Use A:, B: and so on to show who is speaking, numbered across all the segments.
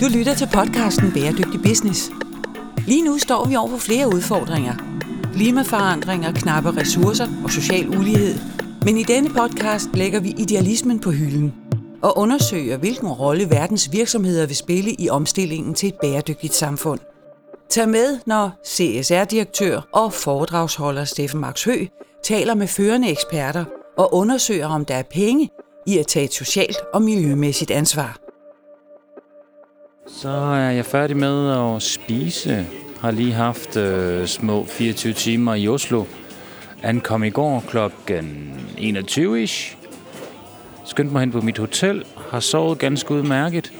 A: Du lytter til podcasten Bæredygtig Business. Lige nu står vi over for flere udfordringer. Klimaforandringer, knappe ressourcer og social ulighed. Men i denne podcast lægger vi idealismen på hylden og undersøger, hvilken rolle verdens virksomheder vil spille i omstillingen til et bæredygtigt samfund. Tag med, når CSR-direktør og foredragsholder Steffen Max Hø taler med førende eksperter og undersøger, om der er penge i at tage et socialt og miljømæssigt ansvar.
B: Så er jeg færdig med at spise. Har lige haft øh, små 24 timer i Oslo. Ankom i går klokken 21-ish. Skyndte mig hen på mit hotel. Har sovet ganske udmærket.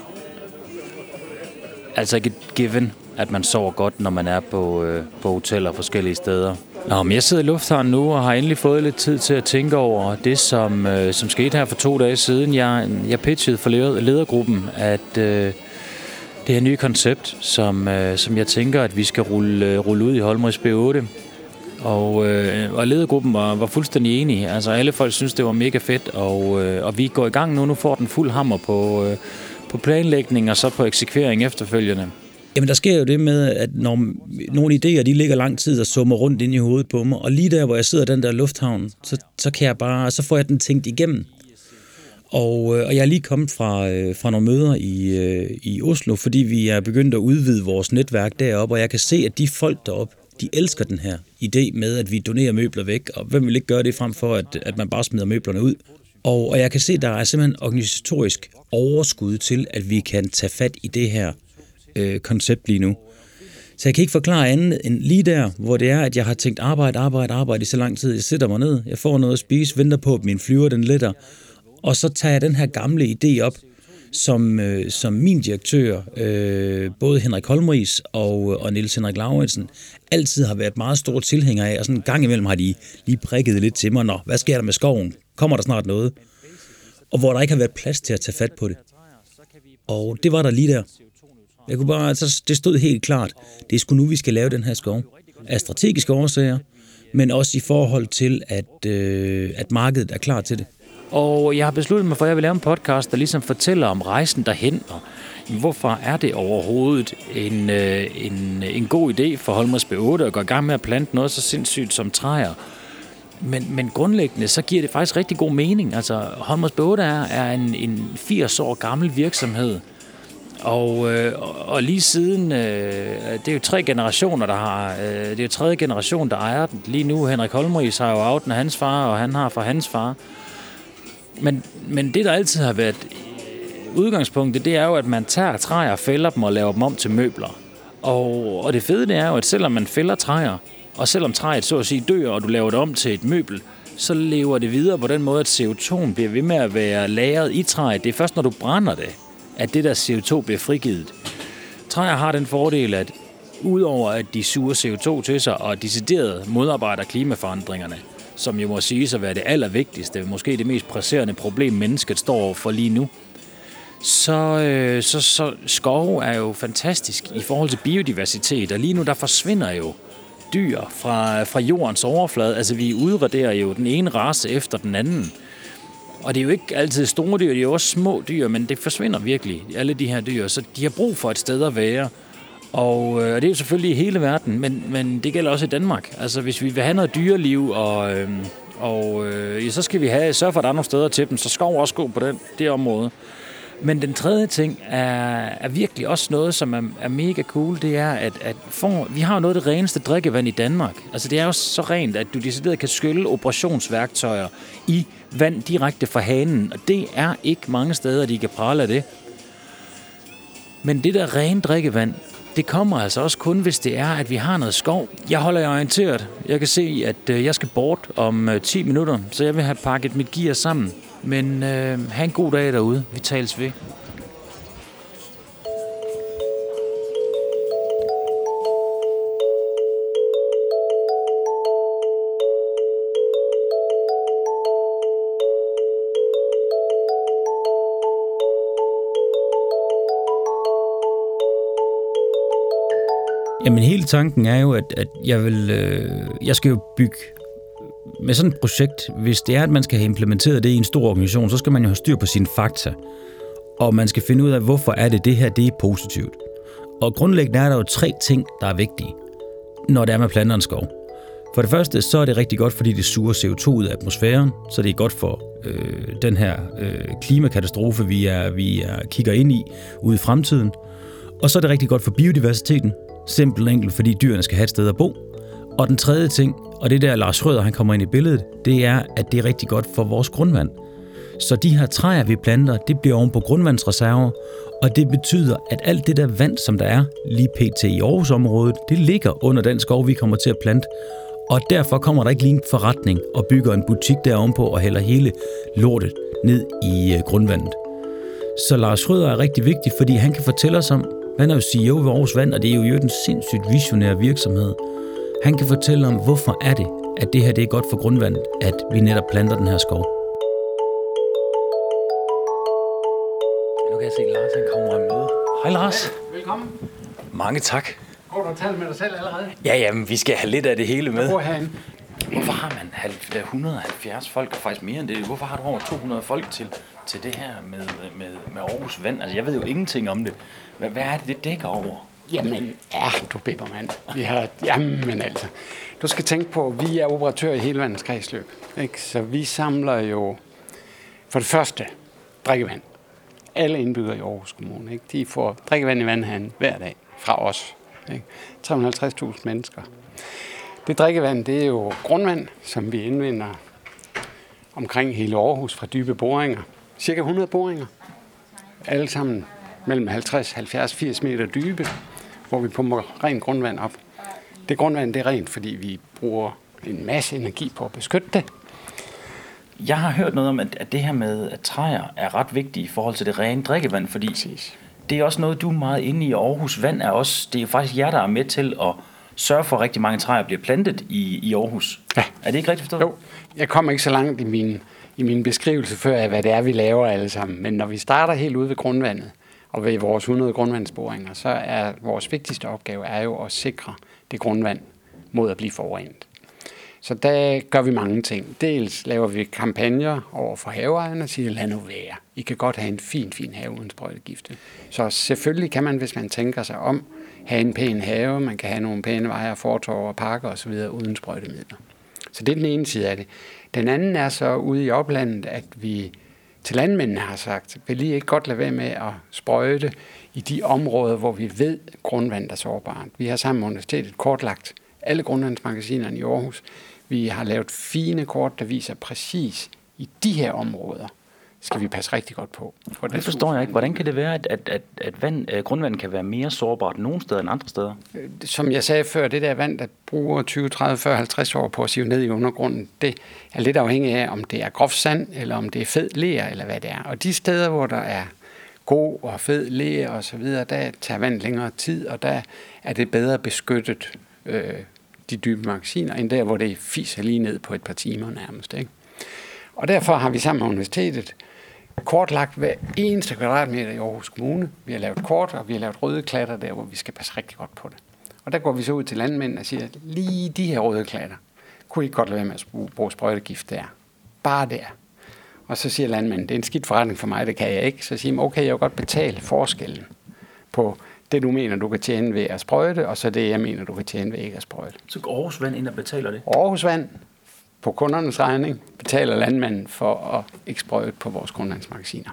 B: Altså ikke given, at man sover godt, når man er på, øh, på hoteller forskellige steder. Nå, men jeg sidder i lufthavnen nu og har endelig fået lidt tid til at tænke over det, som, øh, som skete her for to dage siden. Jeg, jeg pitchede for ledergruppen, at øh, det her nye koncept, som, øh, som jeg tænker, at vi skal rulle, øh, rulle ud i Holmrids B8. Og, øh, og ledergruppen var, var fuldstændig enige. Altså alle folk synes, det var mega fedt, og, øh, og vi går i gang nu. Nu får den fuld hammer på, øh, på planlægning og så på eksekvering efterfølgende.
C: Jamen, der sker jo det med, at når nogle idéer, de ligger lang tid og summer rundt ind i hovedet på mig, og lige der, hvor jeg sidder i den der lufthavn, så, så, kan jeg bare, så får jeg den tænkt igennem. Og, øh, og jeg er lige kommet fra, øh, fra nogle møder i, øh, i Oslo, fordi vi er begyndt at udvide vores netværk deroppe, og jeg kan se, at de folk deroppe, de elsker den her idé med, at vi donerer møbler væk, og hvem vil ikke gøre det frem for, at, at man bare smider møblerne ud? Og, og jeg kan se, at der er simpelthen organisatorisk overskud til, at vi kan tage fat i det her øh, koncept lige nu. Så jeg kan ikke forklare andet end lige der, hvor det er, at jeg har tænkt arbejde, arbejde, arbejde i så lang tid. Jeg sætter mig ned, jeg får noget at spise, venter på, at min flyver den letter, og så tager jeg den her gamle idé op, som, øh, som min direktør, øh, både Henrik Holmris og, øh, og Niels Henrik Lauritsen, altid har været meget store tilhængere af, og sådan en gang imellem har de lige prikket lidt til mig, Nå, hvad sker der med skoven? Kommer der snart noget? Og hvor der ikke har været plads til at tage fat på det. Og det var der lige der. Jeg kunne bare, altså, det stod helt klart, det er sgu nu, vi skal lave den her skov. Af strategiske årsager, men også i forhold til, at, øh, at markedet er klar til det.
B: Og jeg har besluttet mig for, at jeg vil lave en podcast, der ligesom fortæller om rejsen derhen, og hvorfor er det overhovedet en, øh, en, øh, en god idé for Holmers B8 at gå i gang med at plante noget så sindssygt som træer. Men, men grundlæggende, så giver det faktisk rigtig god mening. Altså, Holmers B8 er, er en, en 80 år gammel virksomhed, og, øh, og lige siden, øh, det er jo tre generationer, der har, øh, det er jo tredje generation, der ejer den. Lige nu, Henrik Holmris har jo arvet af hans far, og han har fra hans far. Men, men det, der altid har været udgangspunktet, det er jo, at man tager træer, fælder dem og laver dem om til møbler. Og, og det fede det er jo, at selvom man fælder træer, og selvom træet så at sige dør, og du laver det om til et møbel, så lever det videre på den måde, at CO2 bliver ved med at være lagret i træet. Det er først, når du brænder det, at det der CO2 bliver frigivet. Træer har den fordel, at udover at de suger CO2 til sig og decideret modarbejder klimaforandringerne, som jo må sige at være det allervigtigste, måske det mest presserende problem, mennesket står for lige nu, så, øh, så, så skov er jo fantastisk i forhold til biodiversitet, og lige nu der forsvinder jo dyr fra, fra jordens overflade. Altså vi udraderer jo den ene race efter den anden. Og det er jo ikke altid store dyr, det er jo også små dyr, men det forsvinder virkelig, alle de her dyr. Så de har brug for et sted at være. Og øh, det er jo selvfølgelig i hele verden, men, men det gælder også i Danmark. Altså hvis vi vil have noget dyreliv, og, øh, og øh, ja, så skal vi have, sørge for, at der er nogle steder til dem, så skov også gå på den, det område. Men den tredje ting er, er virkelig også noget, som er, er mega cool. Det er, at, at for, vi har jo noget af det reneste drikkevand i Danmark. Altså det er jo så rent, at du decideret kan skylle operationsværktøjer i vand direkte fra hanen. Og det er ikke mange steder, de kan prale af det. Men det der rene drikkevand, det kommer altså også kun, hvis det er, at vi har noget skov. Jeg holder jer orienteret. Jeg kan se, at øh, jeg skal bort om øh, 10 minutter, så jeg vil have pakket mit gear sammen. Men øh, have en god dag derude. Vi tales ved.
C: Jamen hele tanken er jo, at, at jeg vil, øh, jeg skal jo bygge med sådan et projekt, hvis det er, at man skal have implementeret det i en stor organisation, så skal man jo have styr på sine fakta.
B: og man skal finde ud af, hvorfor er det det her, det er positivt. Og grundlæggende er der jo tre ting, der er vigtige, når det er med planter en skov. For det første, så er det rigtig godt, fordi det suger CO2 ud af atmosfæren, så det er godt for øh, den her øh, klimakatastrofe, vi, er, vi er, kigger ind i ude i fremtiden. Og så er det rigtig godt for biodiversiteten, simpelt enkelt, fordi dyrene skal have et sted at bo. Og den tredje ting, og det er der Lars Røder han kommer ind i billedet, det er, at det er rigtig godt for vores grundvand. Så de her træer, vi planter, det bliver oven på grundvandsreserver, og det betyder, at alt det der vand, som der er lige pt. i Aarhusområdet, det ligger under den skov, vi kommer til at plante. Og derfor kommer der ikke lige en forretning og bygger en butik der på og hælder hele lortet ned i øh, grundvandet. Så Lars Røder er rigtig vigtig, fordi han kan fortælle os om, han er jo CEO ved Aarhus Vand, og det er jo en sindssygt visionær virksomhed. Han kan fortælle om, hvorfor er det, at det her det er godt for grundvandet, at vi netop planter den her skov.
D: Nu kan jeg se, at Lars han kommer og møde. Hej Lars.
E: Velkommen.
D: Mange tak.
E: Går du og talt med dig selv allerede?
D: Ja, jamen, vi skal have lidt af det hele med.
E: Hvor herinde?
D: Hvorfor har man 170 folk, og faktisk mere end det? Hvorfor har du over 200 folk til, til det her med, med, med Aarhus Vand? Altså, jeg ved jo ingenting om det. Hvad, hvad er det, det dækker over?
E: Jamen, ja, du bippermand. Vi har, jamen altså. Du skal tænke på, at vi er operatør i hele vandets kredsløb. Ikke? Så vi samler jo for det første drikkevand. Alle indbyggere i Aarhus Kommune, ikke? de får drikkevand i vandhanen hver dag fra os. Ikke? 350.000 mennesker. Det drikkevand, det er jo grundvand, som vi indvinder omkring hele Aarhus fra dybe boringer. Cirka 100 boringer. Alle sammen mellem 50, 70, 80 meter dybe, hvor vi pumper rent grundvand op. Det grundvand det er rent, fordi vi bruger en masse energi på at beskytte det.
D: Jeg har hørt noget om, at, det her med at træer er ret vigtigt i forhold til det rene drikkevand, fordi
E: Præcis.
D: det er også noget, du er meget inde i. Aarhus Vand er også, det er faktisk jer, der er med til at sørge for, at rigtig mange træer bliver plantet i, i Aarhus.
E: Ja.
D: Er det ikke rigtigt forstået?
E: Jo, jeg kommer ikke så langt i min, i min beskrivelse før af, hvad det er, vi laver alle sammen. Men når vi starter helt ude ved grundvandet, og ved vores 100 grundvandsboringer, så er vores vigtigste opgave er jo at sikre det grundvand mod at blive forurenet. Så der gør vi mange ting. Dels laver vi kampagner over for haveejerne og siger, lad nu være. I kan godt have en fin, fin have uden sprøjtegifte. Så selvfølgelig kan man, hvis man tænker sig om, have en pæn have, man kan have nogle pæne veje, fortorv og parker osv. uden sprøjtemidler. Så det er den ene side af det. Den anden er så ude i oplandet, at vi til landmændene har sagt, vil I ikke godt lade være med at sprøjte i de områder, hvor vi ved, at grundvandet er sårbart. Vi har sammen med universitetet kortlagt alle grundvandsmagasinerne i Aarhus. Vi har lavet fine kort, der viser præcis i de her områder, skal vi passe rigtig godt på. For
D: Det forstår jeg ikke. Hvordan kan det være, at, at, at, at vand, øh, grundvand kan være mere sårbart nogle steder end andre steder?
E: som jeg sagde før, det der vand, der bruger 20, 30, 40, 50 år på at sive ned i undergrunden, det er lidt afhængigt af, om det er groft sand, eller om det er fed ler, eller hvad det er. Og de steder, hvor der er god og fed ler og så videre, der tager vand længere tid, og der er det bedre beskyttet, øh, de dybe magasiner, end der, hvor det fiser lige ned på et par timer nærmest. Ikke? Og derfor har vi sammen med universitetet kortlagt hver eneste kvadratmeter i Aarhus Kommune. Vi har lavet kort, og vi har lavet røde klatter der, hvor vi skal passe rigtig godt på det. Og der går vi så ud til landmænd og siger, lige de her røde klatter, kunne I ikke godt lade være med at bruge sprøjtegift der? Bare der. Og så siger landmanden, det er en skidt forretning for mig, det kan jeg ikke. Så siger man, okay, jeg vil godt betale forskellen på det, du mener, du kan tjene ved at sprøjte, og så det, jeg mener, du kan tjene ved ikke at sprøjte.
D: Så går Aarhus Vand ind og betaler det?
E: Aarhus Vand på kundernes regning betaler landmanden for at ikke på vores grundlandsmagasiner.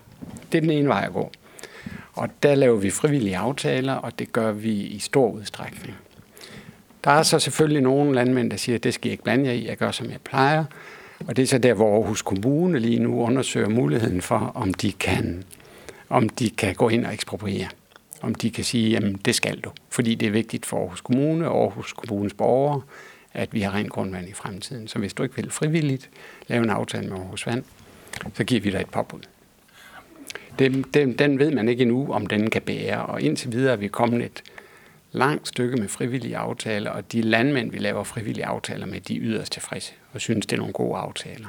E: Det er den ene vej at gå. Og der laver vi frivillige aftaler, og det gør vi i stor udstrækning. Der er så selvfølgelig nogle landmænd, der siger, at det skal jeg ikke blande jer i, jeg gør som jeg plejer. Og det er så der, hvor Aarhus Kommune lige nu undersøger muligheden for, om de kan, om de kan gå ind og ekspropriere. Om de kan sige, jamen det skal du. Fordi det er vigtigt for Aarhus Kommune og Aarhus Kommunes borgere, at vi har rent grundvand i fremtiden. Så hvis du ikke vil frivilligt lave en aftale med Aarhus Vand, så giver vi dig et påbud. Den, den, den ved man ikke endnu, om den kan bære, og indtil videre er vi kommet et langt stykke med frivillige aftaler, og de landmænd, vi laver frivillige aftaler med, de er yderst tilfredse og synes, det er nogle gode aftaler.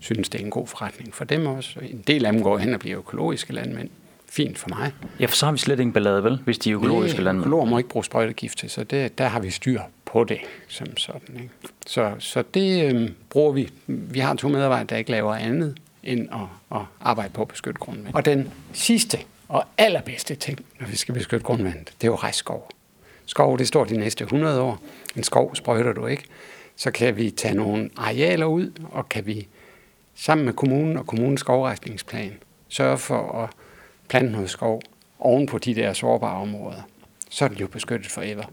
E: Synes, det er en god forretning for dem også. En del af dem går hen og bliver økologiske landmænd. Fint for mig.
D: Ja, for så har vi slet ingen ballade, vel? Hvis de er økologiske
E: Det-
D: landmænd.
E: Økologer må ikke bruge sprøjtegift til, så det, der har vi styr på det som sådan. Ikke? Så, så det øh, bruger vi. Vi har to medarbejdere, der ikke laver andet end at, at arbejde på at beskytte grundvandet. Og den sidste Og allerbedste ting, når vi skal beskytte grundvandet, det er jo rejskov. Skov, det står de næste 100 år. En skov sprøjter du ikke. Så kan vi tage nogle arealer ud, og kan vi sammen med kommunen og kommunens skovrejsningsplan sørge for at plante noget skov oven på de der sårbare områder. Så er det jo beskyttet forever.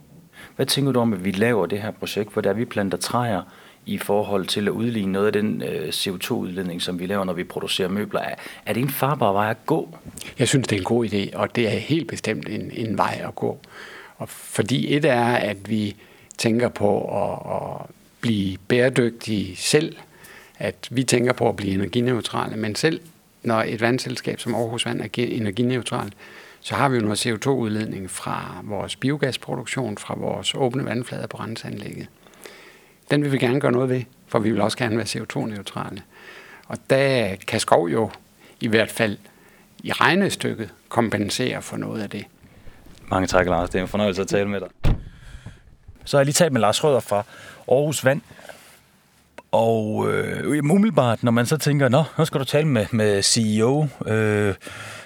D: Hvad tænker du om, at vi laver det her projekt, hvor der vi planter træer i forhold til at udligne noget af den øh, CO2-udledning, som vi laver, når vi producerer møbler? Er, er det en farbar vej at gå?
E: Jeg synes, det er en god idé, og det er helt bestemt en, en vej at gå. Og fordi et er, at vi tænker på at, at blive bæredygtige selv, at vi tænker på at blive energineutrale, men selv når et vandselskab som Aarhus Vand er energineutralt, så har vi jo noget CO2-udledning fra vores biogasproduktion, fra vores åbne vandflader på renseanlægget. Den vil vi gerne gøre noget ved, for vi vil også gerne være CO2-neutrale. Og der kan skov jo i hvert fald i regnestykket kompensere for noget af det.
D: Mange tak, Lars. Det er en fornøjelse at tale med dig. Så har jeg lige talt med Lars Rødder fra Aarhus Vand. Og øh, umiddelbart, når man så tænker, nå, nu skal du tale med, med CEO øh,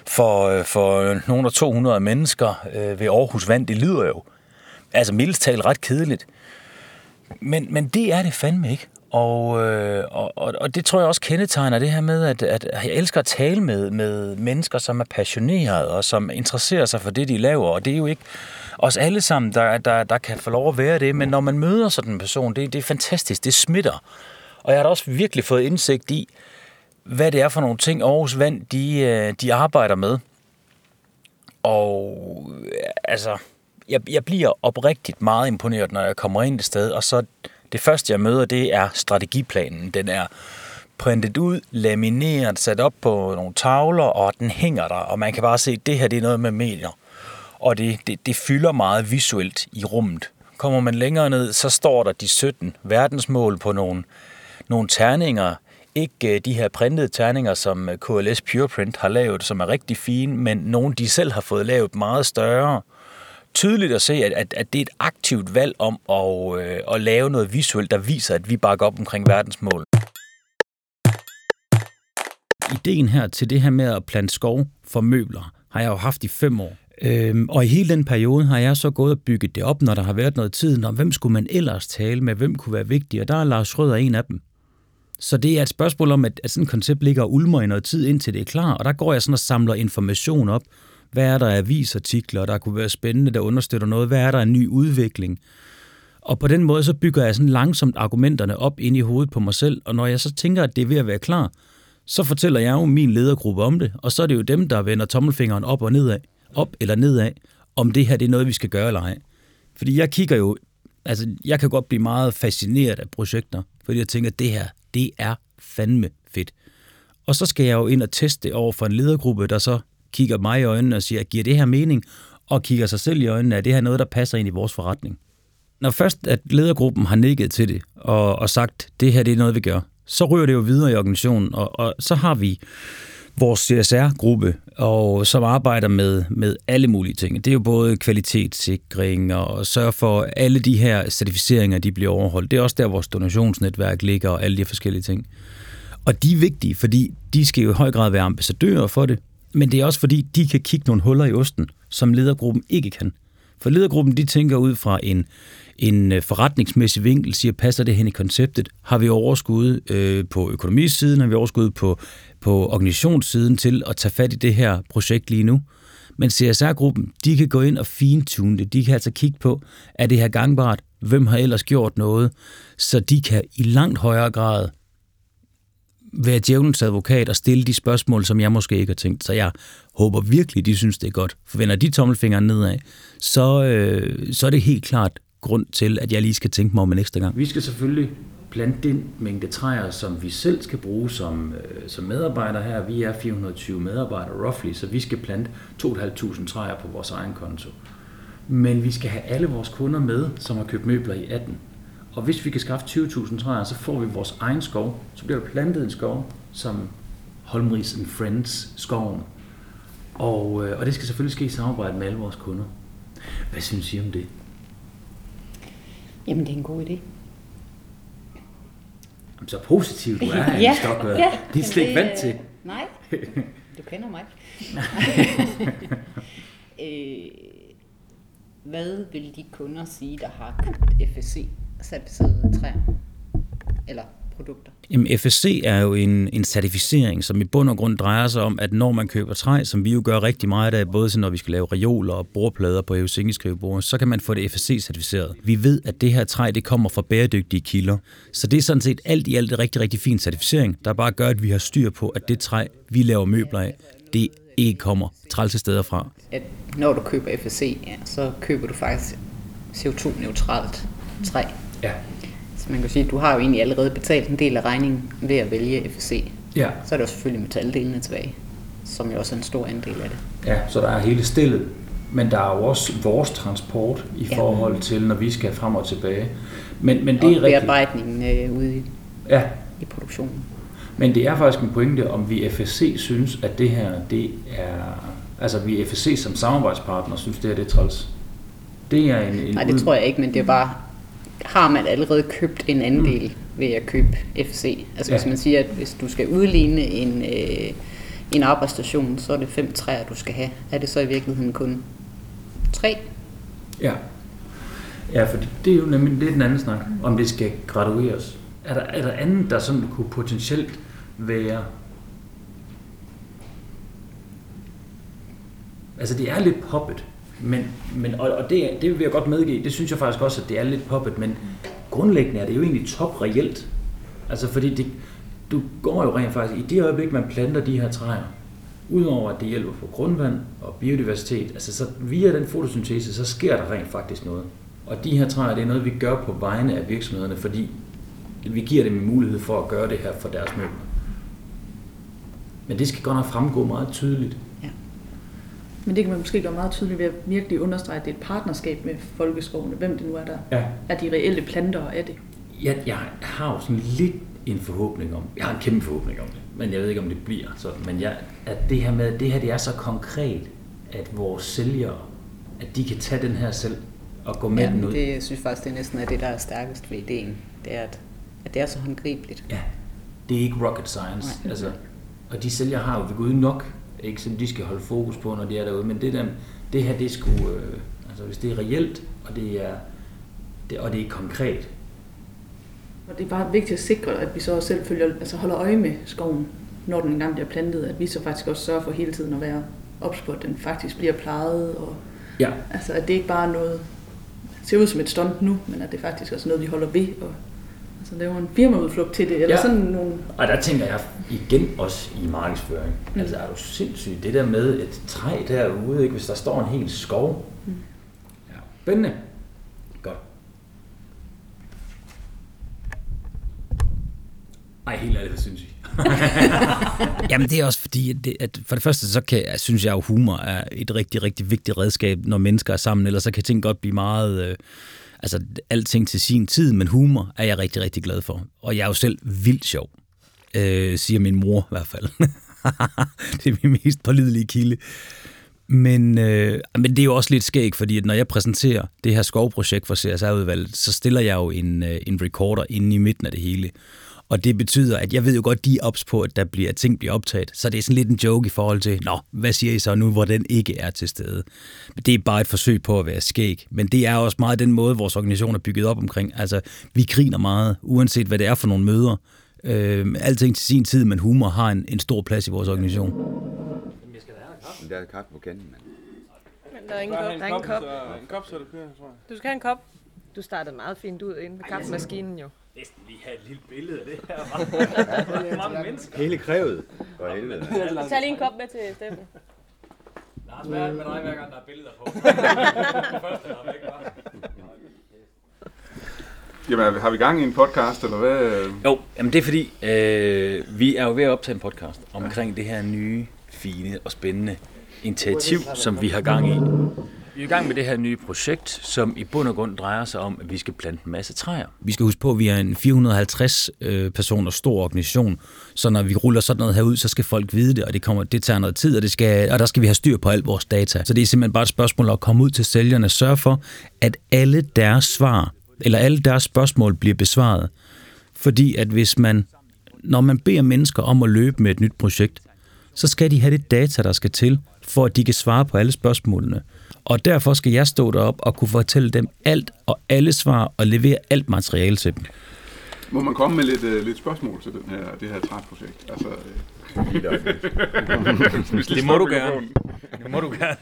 D: for, øh, for nogle af 200 mennesker øh, ved Aarhus Vand, det lyder jo altså mildest talt ret kedeligt. Men, men det er det fandme ikke. Og, øh, og, og det tror jeg også kendetegner det her med, at, at jeg elsker at tale med, med mennesker, som er passionerede og som interesserer sig for det, de laver. Og det er jo ikke os alle sammen, der, der, der kan få lov at være det, men når man møder sådan en person, det, det er fantastisk, det smitter. Og jeg har da også virkelig fået indsigt i, hvad det er for nogle ting, Aarhus Vand de, øh, de arbejder med. Og øh, altså, jeg, jeg bliver oprigtigt meget imponeret, når jeg kommer ind et sted, og så det første, jeg møder, det er strategiplanen. Den er printet ud, lamineret, sat op på nogle tavler, og den hænger der, og man kan bare se, at det her det er noget med medier. Og det, det, det fylder meget visuelt i rummet. Kommer man længere ned, så står der de 17 verdensmål på nogle, nogle terninger. Ikke øh, de her printede terninger, som øh, KLS Pureprint har lavet, som er rigtig fine, men nogle, de selv har fået lavet meget større tydeligt at se, at, at, at det er et aktivt valg om at, øh, at lave noget visuelt, der viser, at vi bakker op omkring verdensmål.
B: Ideen her til det her med at plante skov for møbler, har jeg jo haft i fem år. Øhm, og i hele den periode har jeg så gået og bygget det op, når der har været noget tid, om hvem skulle man ellers tale med, hvem kunne være vigtig, og der er Lars Rødder en af dem. Så det er et spørgsmål om, at, at sådan et koncept ligger og ulmer i noget tid, indtil det er klar, og der går jeg sådan og samler information op, hvad er der af avisartikler, der kunne være spændende, der understøtter noget? Hvad er der af ny udvikling? Og på den måde, så bygger jeg sådan langsomt argumenterne op ind i hovedet på mig selv, og når jeg så tænker, at det er ved at være klar, så fortæller jeg jo min ledergruppe om det, og så er det jo dem, der vender tommelfingeren op og nedad, op eller nedad, om det her det er noget, vi skal gøre eller ej. Fordi jeg kigger jo, altså jeg kan godt blive meget fascineret af projekter, fordi jeg tænker, at det her, det er fandme fedt. Og så skal jeg jo ind og teste over for en ledergruppe, der så kigger mig i øjnene og siger, giver det her mening? Og kigger sig selv i øjnene, er det her noget, der passer ind i vores forretning? Når først at ledergruppen har nikket til det og, og sagt, det her det er noget, vi gør, så ryger det jo videre i organisationen, og, og så har vi vores CSR-gruppe, og som arbejder med, med alle mulige ting. Det er jo både kvalitetssikring og sørge for, at alle de her certificeringer de bliver overholdt. Det er også der, vores donationsnetværk ligger og alle de forskellige ting. Og de er vigtige, fordi de skal jo i høj grad være ambassadører for det, men det er også fordi, de kan kigge nogle huller i osten, som ledergruppen ikke kan. For ledergruppen, de tænker ud fra en, en øh, forretningsmæssig vinkel, siger, passer det hen i konceptet? Har vi overskud øh, på økonomisiden? Har vi overskud på, på organisationssiden til at tage fat i det her projekt lige nu? Men CSR-gruppen, de kan gå ind og fintune det. De kan altså kigge på, er det her gangbart? Hvem har ellers gjort noget? Så de kan i langt højere grad være djævelens advokat og stille de spørgsmål, som jeg måske ikke har tænkt. Så jeg håber virkelig, de synes, det er godt. For vender de tommelfingeren nedad, så, øh, så er det helt klart grund til, at jeg lige skal tænke mig om en ekstra gang.
D: Vi skal selvfølgelig plante den mængde træer, som vi selv skal bruge som, øh, som medarbejdere her. Vi er 420 medarbejdere roughly, så vi skal plante 2.500 træer på vores egen konto. Men vi skal have alle vores kunder med, som har købt møbler i 18. Og hvis vi kan skaffe 20.000 træer, så får vi vores egen skov. Så bliver der plantet en skov, som Holmris and Friends skoven. Og, øh, og det skal selvfølgelig ske i samarbejde med alle vores kunder. Hvad synes I om det?
F: Jamen, det er en god idé.
D: Så positivt du er,
F: ja,
D: Stokker.
F: ja,
D: Det er slet ikke vant til.
F: Nej. Du kender mig. øh, hvad vil de kunder sige, der har købt FSC-certificerede træer? Eller produkter?
B: Jamen, FSC er jo en, en certificering, som i bund og grund drejer sig om, at når man køber træ, som vi jo gør rigtig meget af, både når vi skal lave reoler og bordplader på Helsinki-skrivebord, så kan man få det FSC-certificeret. Vi ved, at det her træ, det kommer fra bæredygtige kilder. Så det er sådan set alt i alt et rigtig, rigtig fin certificering, der bare gør, at vi har styr på, at det træ, vi laver møbler af, det ikke kommer trælse steder fra.
F: At når du køber FSC, ja, så køber du faktisk CO2-neutralt træ.
B: Ja.
F: Så man kan sige, at du har jo egentlig allerede betalt en del af regningen ved at vælge FSC.
B: Ja.
F: Så er der jo selvfølgelig metaldelene tilbage, som jo også er en stor andel af det.
B: Ja, så der er hele stillet. Men der er jo også vores transport i
F: Ja.
B: forhold til, når vi skal frem og tilbage. Men, men det
F: og
B: er rigtigt.
F: bearbejdningen øh, ude i,
B: Ja,
F: i produktionen.
B: men det er faktisk en pointe, om vi FSC synes, at det her, det er... Altså, vi FSC som samarbejdspartner synes, det er det er træls. Det er en... en
F: Nej, det tror jeg ikke, men det er bare, har man allerede købt en andel ved at købe FC? Altså
B: Ja.
F: hvis man siger, at hvis du skal udligne en, øh, en arbejdsstation, så er det fem træer, du skal have. Er det så i virkeligheden kun tre?
B: Ja. Ja, for det, det er jo nemlig er den anden snak, om det skal gradueres. Er der, er der andet, der sådan kunne potentielt være... Altså, det er lidt poppet, men, men, og, og det, det vil jeg godt medgive, det synes jeg faktisk også, at det er lidt poppet, men grundlæggende er det jo egentlig top reelt. Altså, fordi det, du går jo rent faktisk, i det øjeblik, man planter de her træer, udover at det hjælper på grundvand og biodiversitet, altså så via den fotosyntese, så sker der rent faktisk noget. Og de her træer, det er noget, vi gør på vegne af virksomhederne, fordi vi giver dem en mulighed for at gøre det her for deres møbler. Men det skal godt nok fremgå meget tydeligt.
G: Men det kan man måske gøre meget tydeligt ved at virkelig understrege, at det er et partnerskab med folkeskovene, hvem det nu er, der
B: Ja.
G: er de reelle planter af det.
B: Jeg, jeg har jo sådan lidt en forhåbning om, jeg har en kæmpe forhåbning om det, men jeg ved ikke, om det bliver sådan, men jeg, at det her med, at det her det er så konkret, at vores sælgere, at de kan tage den her selv og gå med
F: Ja,
B: den ud.
F: det jeg synes faktisk, det er næsten er det, der er stærkest ved ideen. Det er, at, at det er så håndgribeligt.
B: Ja, det er ikke rocket science.
F: Nej.
B: Altså, og de sælgere har jo ved Gud nok, ikke, som de skal holde fokus på, når de er derude. Men det, der, det her, det skulle, øh, altså hvis det er reelt, og det er, det, og det er konkret.
G: Og det er bare vigtigt at sikre, at vi så også selv følger, altså holder øje med skoven, når den engang bliver plantet, at vi så faktisk også sørger for hele tiden at være ops på, at den faktisk bliver plejet, og
B: Ja,
G: altså, at det ikke bare er noget, ser ud som et stunt nu, men at det faktisk også er noget, vi holder ved, og altså, laver en firmaudflugt til det, eller
B: Ja.
G: sådan nogle
B: og der tænker jeg igen også i markedsføring. Mm. Altså er du sindssygt, det der med et træ derude, ikke, hvis der står en hel skov. Mm. Ja, spændende. Godt. Ej, helt ærligt, hvad synes I? Jamen det er også fordi, at, det, at for det første, så kan, jeg, synes jeg jo, humor er et rigtig, rigtig vigtigt redskab, når mennesker er sammen, ellers så kan ting godt blive meget, øh, altså alting til sin tid, men humor er jeg rigtig, rigtig glad for. Og jeg er jo selv vildt sjov, øh, siger min mor i hvert fald. det er min mest pålidelige kilde. Men, øh, men det er jo også lidt skæg, fordi at når jeg præsenterer det her skovprojekt for CSR-udvalget, så stiller jeg jo en, øh, en recorder inde i midten af det hele. Og det betyder, at jeg ved jo godt, de er ops på, at der bliver, at ting bliver optaget. Så det er sådan lidt en joke i forhold til, nå, hvad siger I så nu, hvor den ikke er til stede? Men det er bare et forsøg på at være skæg. Men det er også meget den måde, vores organisation er bygget op omkring. Altså, vi griner meget, uanset hvad det er for nogle møder. Øh, alting til sin tid, men humor har en, en stor plads i vores organisation.
H: Men der er kaffe på kanden, mand.
I: Men der er ingen kop. Der er ingen kop.
J: Så, en kop, så det kører, tror jeg.
I: Du skal have en kop. Du startede meget fint ud inde ved kaffemaskinen jo.
D: Næsten lige have et lille billede af det her. Mange mennesker.
H: Hele krævet. For helvede.
I: Tag lige en kop med til Steffen.
D: Lars, hvad er det med dig, hver gang der er billeder på? Første er væk, var.
J: Jamen, har vi gang i en podcast, eller hvad?
D: Jo, jamen det er fordi, øh, vi er jo ved at optage en podcast omkring det her nye, fine og spændende initiativ, som vi har gang i. Vi er i gang med det her nye projekt, som i bund og grund drejer sig om, at vi skal plante en masse træer.
B: Vi skal huske på, at vi er en 450 øh, personer stor organisation, så når vi ruller sådan noget her ud, så skal folk vide det, og det, kommer, det tager noget tid, og, det skal, og der skal vi have styr på alt vores data. Så det er simpelthen bare et spørgsmål at komme ud til sælgerne, og sørge for, at alle deres svar, eller alle deres spørgsmål bliver besvaret. Fordi at hvis man, når man beder mennesker om at løbe med et nyt projekt, så skal de have det data, der skal til, for at de kan svare på alle spørgsmålene. Og derfor skal jeg stå derop og kunne fortælle dem alt og alle svar og levere alt materiale til dem.
J: Må man komme med lidt, uh, lidt spørgsmål til den her, det her trætprojekt? Altså,
D: det må du gerne. Det må du gerne.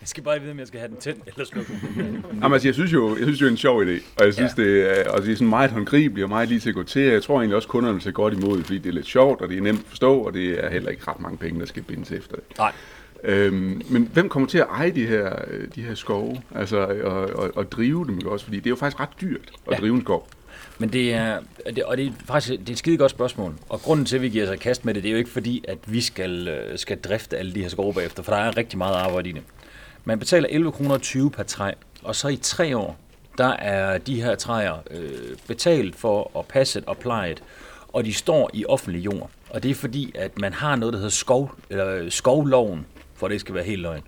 D: Jeg skal bare vide, om jeg skal have den tændt eller slukket.
J: Jamen, altså, jeg synes jo, jeg synes jo, det er en sjov idé, og jeg synes, ja. det, er, og det er sådan meget håndgribeligt og meget lige til at gå til. Jeg tror egentlig også, kunderne ser godt imod, fordi det er lidt sjovt, og det er nemt at forstå, og det er heller ikke ret mange penge, der skal bindes efter det.
D: Nej.
J: Øhm, men hvem kommer til at eje de her, de her skove, altså, og, og, og drive dem også? Fordi det er jo faktisk ret dyrt at ja. drive en skov.
D: Men det er, det, og det er faktisk det er et skide godt spørgsmål. Og grunden til, at vi giver sig kast med det, det er jo ikke fordi, at vi skal, øh, skal drifte alle de her skove bagefter, for der er rigtig meget arbejde i det. Man betaler 11 kroner 20 per træ, og så i tre år, der er de her træer øh, betalt for at passe og pleje og de står i offentlig jord. Og det er fordi, at man har noget, der hedder skov, eller skovloven, for det skal være helt løgn.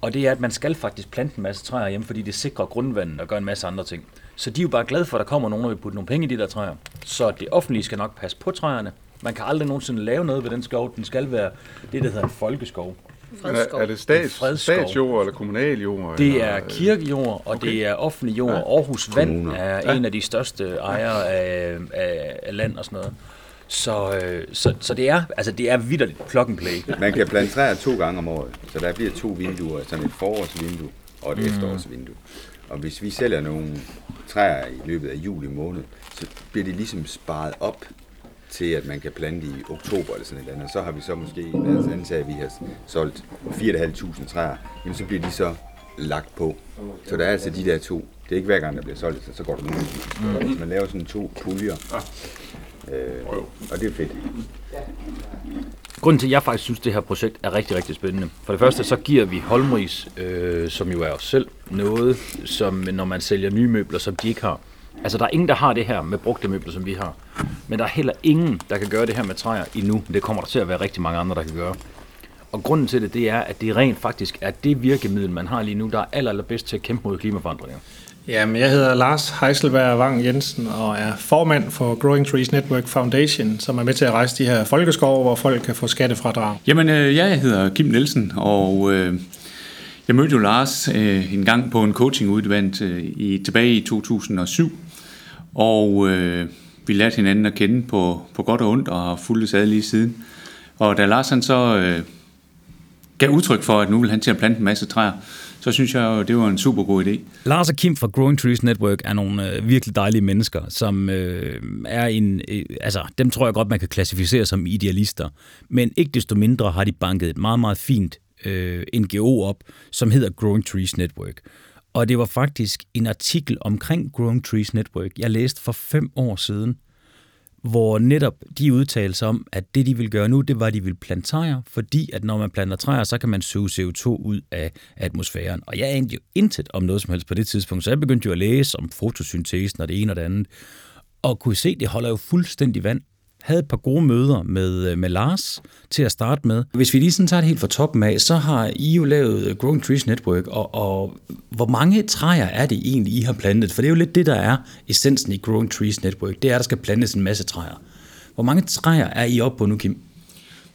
D: Og det er, at man skal faktisk plante en masse træer hjemme, fordi det sikrer grundvandet og gør en masse andre ting. Så de er jo bare glade for, at der kommer nogen, der vil putte nogle penge i de der træer. Så det offentlige skal nok passe på træerne. Man kan aldrig nogensinde lave noget ved den skov. Den skal være det, der hedder en folkeskov.
J: Men er, er det stats, statsjord eller kommunal jord?
D: Det
J: eller?
D: er kirkejord, og okay. det er offentlig jord. Ja. Aarhus Vand Kommuner. er ja. en af de største ejere af, af, af land og sådan noget. Så, øh, så, så det er, altså det er vidderligt plug and play.
H: Man kan plante træer to gange om året, så der bliver to vinduer, sådan et forårsvindue og et mm. efterårsvindue. Og hvis vi sælger nogle træer i løbet af juli måned, så bliver de ligesom sparet op til, at man kan plante i oktober eller sådan et eller andet. Så har vi så måske, lad os antage, at vi har solgt 4.500 træer, men så bliver de så lagt på. Så der er altså de der to. Det er ikke hver gang, der bliver solgt, så går der nogle. Mm. Man laver sådan to puljer. Øh, og det er fedt.
D: Grunden til, at jeg faktisk synes, at det her projekt er rigtig, rigtig spændende. For det første, så giver vi Holmris, øh, som jo er os selv, noget, som når man sælger nye møbler, som de ikke har. Altså, der er ingen, der har det her med brugte møbler, som vi har. Men der er heller ingen, der kan gøre det her med træer endnu. Det kommer der til at være rigtig mange andre, der kan gøre. Og grunden til det, det er, at det rent faktisk er det virkemiddel, man har lige nu, der er aller, allerbedst til at kæmpe mod klimaforandringer.
K: Jamen, jeg hedder Lars Heiselberg Wang Jensen og er formand for Growing Trees Network Foundation, som er med til at rejse de her folkeskove, hvor folk kan få skattefradrag.
L: Jamen, øh, jeg hedder Kim Nielsen, og øh, jeg mødte jo Lars øh, en gang på en coachingudvalg øh, i, tilbage i 2007, og øh, vi lærte hinanden at kende på, på godt og ondt og har fulgt ad lige siden. Og da Lars han så øh, gav udtryk for, at nu vil han til at plante en masse træer, så synes jeg, jo, det var en super god idé.
B: Lars og Kim fra Growing Trees Network er nogle øh, virkelig dejlige mennesker, som øh, er en, øh, altså dem tror jeg godt, man kan klassificere som idealister, men ikke desto mindre har de banket et meget, meget fint øh, NGO op, som hedder Growing Trees Network. Og det var faktisk en artikel omkring Growing Trees Network, jeg læste for fem år siden, hvor netop de udtalte sig om, at det de vil gøre nu, det var, at de vil plante træer, fordi at når man planter træer, så kan man suge CO2 ud af atmosfæren. Og jeg anede jo intet om noget som helst på det tidspunkt, så jeg begyndte jo at læse om fotosyntesen og det ene og det andet, og kunne se, at det holder jo fuldstændig vand havde et par gode møder med, øh, med Lars til at starte med. Hvis vi lige sådan tager det helt fra toppen af, så har I jo lavet Growing Trees Network, og, og hvor mange træer er det egentlig, I har plantet? For det er jo lidt det, der er essensen i Growing Trees Network. Det er, at der skal plantes en masse træer. Hvor mange træer er I oppe på nu, Kim?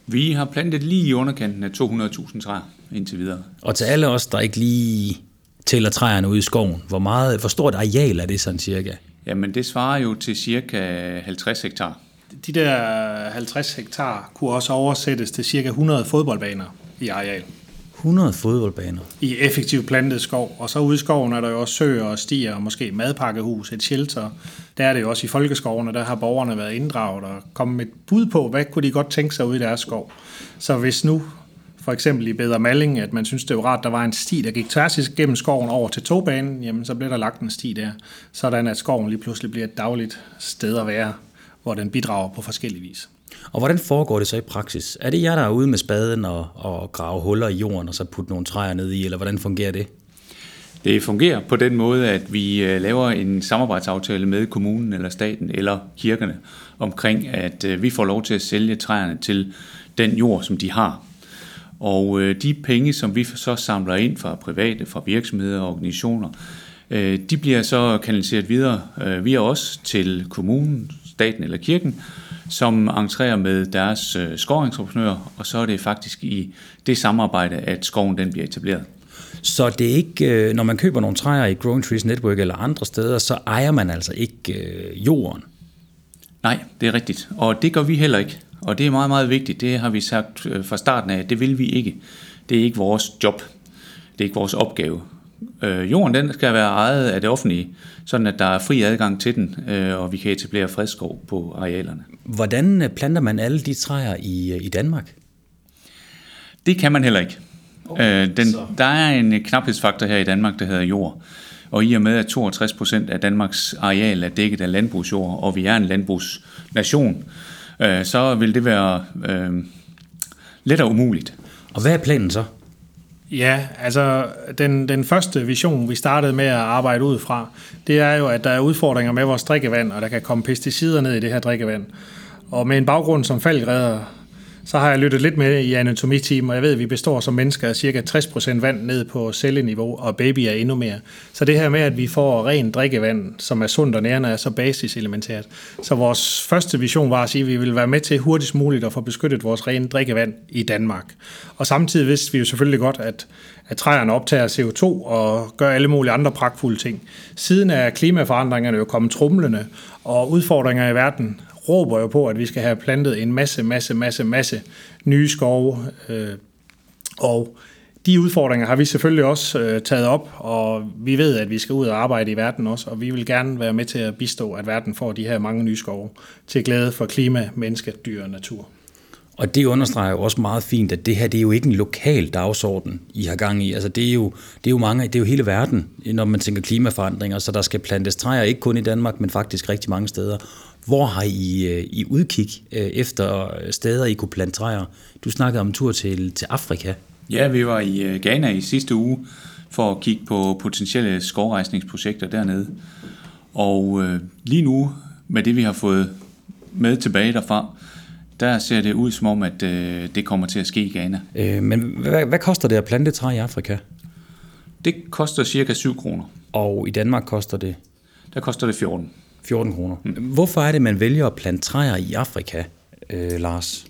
L: Vi har plantet lige i underkanten af 200.000 træer indtil videre.
B: Og til alle os, der ikke lige tæller træerne ude i skoven, hvor, meget, hvor stort areal er det sådan cirka?
L: Jamen det svarer jo til cirka 50 hektar
K: de der 50 hektar kunne også oversættes til cirka 100 fodboldbaner i areal.
B: 100 fodboldbaner?
K: I effektiv plantet skov. Og så ude i skoven er der jo også søer og stier, og måske madpakkehus, et shelter. Der er det jo også i folkeskovene, der har borgerne været inddraget og kommet med et bud på, hvad kunne de godt tænke sig ude i deres skov. Så hvis nu for eksempel i Bedre Malling, at man synes, det var rart, der var en sti, der gik tværs gennem skoven over til togbanen, jamen så bliver der lagt en sti der, sådan at skoven lige pludselig bliver et dagligt sted at være hvor den bidrager på forskellige vis.
B: Og hvordan foregår det så i praksis? Er det jer, der er ude med spaden og, og grave huller i jorden, og så putte nogle træer ned i, eller hvordan fungerer det?
L: Det fungerer på den måde, at vi øh, laver en samarbejdsaftale med kommunen eller staten eller kirkerne omkring, at øh, vi får lov til at sælge træerne til den jord, som de har. Og øh, de penge, som vi så samler ind fra private, fra virksomheder og organisationer, de bliver så kanaliseret videre via os til kommunen, staten eller kirken, som entrerer med deres øh, skoventreprenører, og så er det faktisk i det samarbejde, at skoven den bliver etableret.
B: Så det er ikke, øh, når man køber nogle træer i Growing Trees Network eller andre steder, så ejer man altså ikke øh, jorden.
L: Nej, det er rigtigt. Og det gør vi heller ikke. Og det er meget, meget vigtigt. Det har vi sagt øh, fra starten af. Det vil vi ikke. Det er ikke vores job. Det er ikke vores opgave. Øh, jorden den skal være ejet af det offentlige, sådan at der er fri adgang til den, øh, og vi kan etablere fredskov på arealerne.
B: Hvordan øh, planter man alle de træer i, øh, i Danmark?
L: Det kan man heller ikke. Okay, øh, den, der er en knaphedsfaktor her i Danmark, der hedder jord. Og i og med, at 62 procent af Danmarks areal er dækket af landbrugsjord, og vi er en landbrugsnation, øh, så vil det være øh, let og umuligt.
B: Og hvad er planen så?
K: Ja, altså den, den første vision, vi startede med at arbejde ud fra, det er jo, at der er udfordringer med vores drikkevand, og der kan komme pesticider ned i det her drikkevand. Og med en baggrund som falkredder, så har jeg lyttet lidt med i anatomiteam, og jeg ved, at vi består som mennesker af cirka 60% vand ned på celleniveau, og baby er endnu mere. Så det her med, at vi får rent drikkevand, som er sundt og nærende, er så basiselementært. Så vores første vision var at sige, at vi vil være med til hurtigst muligt at få beskyttet vores rene drikkevand i Danmark. Og samtidig vidste vi jo selvfølgelig godt, at, at træerne optager CO2 og gør alle mulige andre pragtfulde ting. Siden er klimaforandringerne jo kommet trumlende, og udfordringer i verden råber jo på, at vi skal have plantet en masse, masse, masse, masse nye skove. Øh, og de udfordringer har vi selvfølgelig også øh, taget op, og vi ved, at vi skal ud og arbejde i verden også, og vi vil gerne være med til at bistå, at verden får de her mange nye skove til glæde for klima, menneske, dyr og natur.
B: Og det understreger jo også meget fint, at det her det er jo ikke en lokal dagsorden, I har gang i. Altså det er jo, det er jo, mange, det er jo hele verden, når man tænker klimaforandringer, så der skal plantes træer, ikke kun i Danmark, men faktisk rigtig mange steder. Hvor har I, øh, I udkig øh, efter steder, I kunne plante træer? Du snakkede om en tur til, til Afrika.
L: Ja, vi var i øh, Ghana i sidste uge for at kigge på potentielle skovrejsningsprojekter dernede. Og øh, lige nu, med det vi har fået med tilbage derfra, der ser det ud som om, at øh, det kommer til at ske i Ghana.
B: Øh, men hvad, hvad koster det at plante træ i Afrika?
L: Det koster cirka 7 kroner.
B: Og i Danmark koster det?
L: Der koster det 14.
B: 14 kroner. Mm. Hvorfor er det, man vælger at plante træer i Afrika, øh, Lars?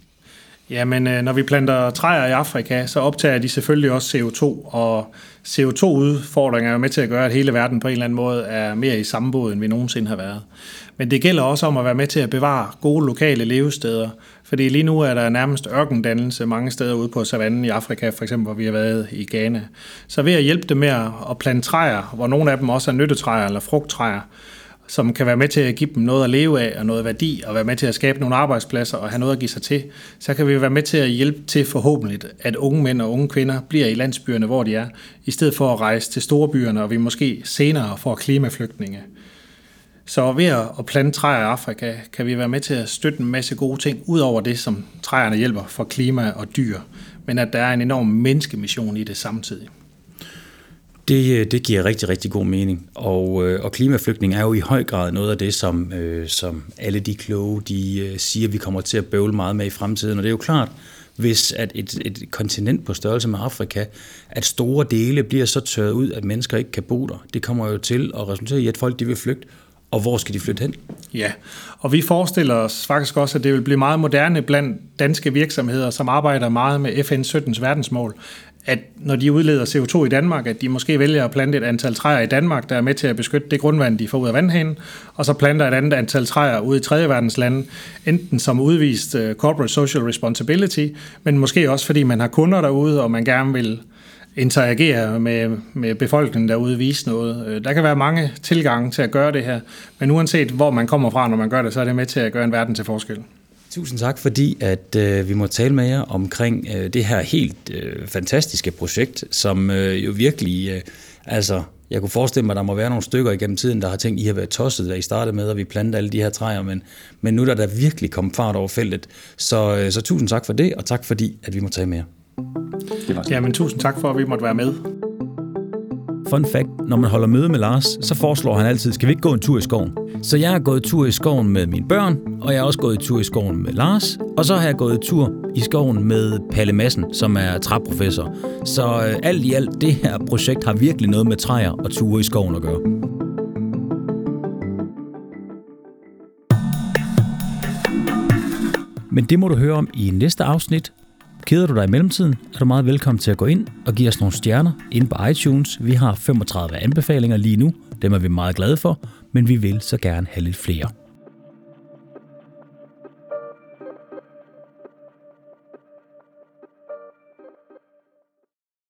K: Jamen, øh, når vi planter træer i Afrika, så optager de selvfølgelig også CO2, og CO2-udfordringer er jo med til at gøre, at hele verden på en eller anden måde er mere i samme båd, end vi nogensinde har været. Men det gælder også om at være med til at bevare gode lokale levesteder, fordi lige nu er der nærmest ørkendannelse mange steder ude på savannen i Afrika, for eksempel hvor vi har været i Ghana. Så ved at hjælpe dem med at plante træer, hvor nogle af dem også er nyttetræer eller frugttræer, som kan være med til at give dem noget at leve af og noget værdi, og være med til at skabe nogle arbejdspladser og have noget at give sig til, så kan vi være med til at hjælpe til forhåbentlig, at unge mænd og unge kvinder bliver i landsbyerne, hvor de er, i stedet for at rejse til storbyerne, og vi måske senere får klimaflygtninge. Så ved at plante træer i Afrika, kan vi være med til at støtte en masse gode ting, ud over det, som træerne hjælper for klima og dyr, men at der er en enorm menneskemission i det samtidig.
B: Det, øh, det giver rigtig, rigtig god mening. Og, øh, og klimaflygtning er jo i høj grad noget af det, som, øh, som alle de kloge de, siger, vi kommer til at bøvle meget med i fremtiden. Og det er jo klart, hvis at et, et kontinent på størrelse med Afrika, at store dele bliver så tørret ud, at mennesker ikke kan bo der. Det kommer jo til at resultere i, at folk de vil flygte. Og hvor skal de flytte hen?
K: Ja, og vi forestiller os faktisk også, at det vil blive meget moderne blandt danske virksomheder, som arbejder meget med FN 17's verdensmål, at når de udleder CO2 i Danmark, at de måske vælger at plante et antal træer i Danmark, der er med til at beskytte det grundvand, de får ud af vandhanen, og så planter et andet antal træer ude i tredje verdens lande, enten som udvist øh, corporate social responsibility, men måske også fordi man har kunder derude, og man gerne vil interagere med, med befolkningen derude, vise noget. Øh, der kan være mange tilgange til at gøre det her, men uanset hvor man kommer fra, når man gør det, så er det med til at gøre en verden til forskel.
B: Tusind tak, fordi at øh, vi må tale med jer omkring øh, det her helt øh, fantastiske projekt, som øh, jo virkelig, øh, altså, jeg kunne forestille mig, at der må være nogle stykker igennem tiden, der har tænkt, I har været tosset, da I startede med, at vi plantede alle de her træer, men, men nu er der da virkelig kommet fart over feltet. Så, øh, så tusind tak for det, og tak fordi, at vi må tale med jer.
K: Det var ja, men tusind tak for, at vi måtte være med.
B: Fun fact, når man holder møde med Lars, så foreslår han altid, skal vi ikke gå en tur i skoven? Så jeg har gået tur i skoven med mine børn, og jeg har også gået tur i skoven med Lars, og så har jeg gået tur i skoven med Palle Madsen, som er træprofessor. Så øh, alt i alt, det her projekt har virkelig noget med træer og ture i skoven at gøre. Men det må du høre om i næste afsnit. Keder du dig i mellemtiden, er du meget velkommen til at gå ind og give os nogle stjerner ind på iTunes. Vi har 35 anbefalinger lige nu. Dem er vi meget glade for, men vi vil så gerne have lidt flere.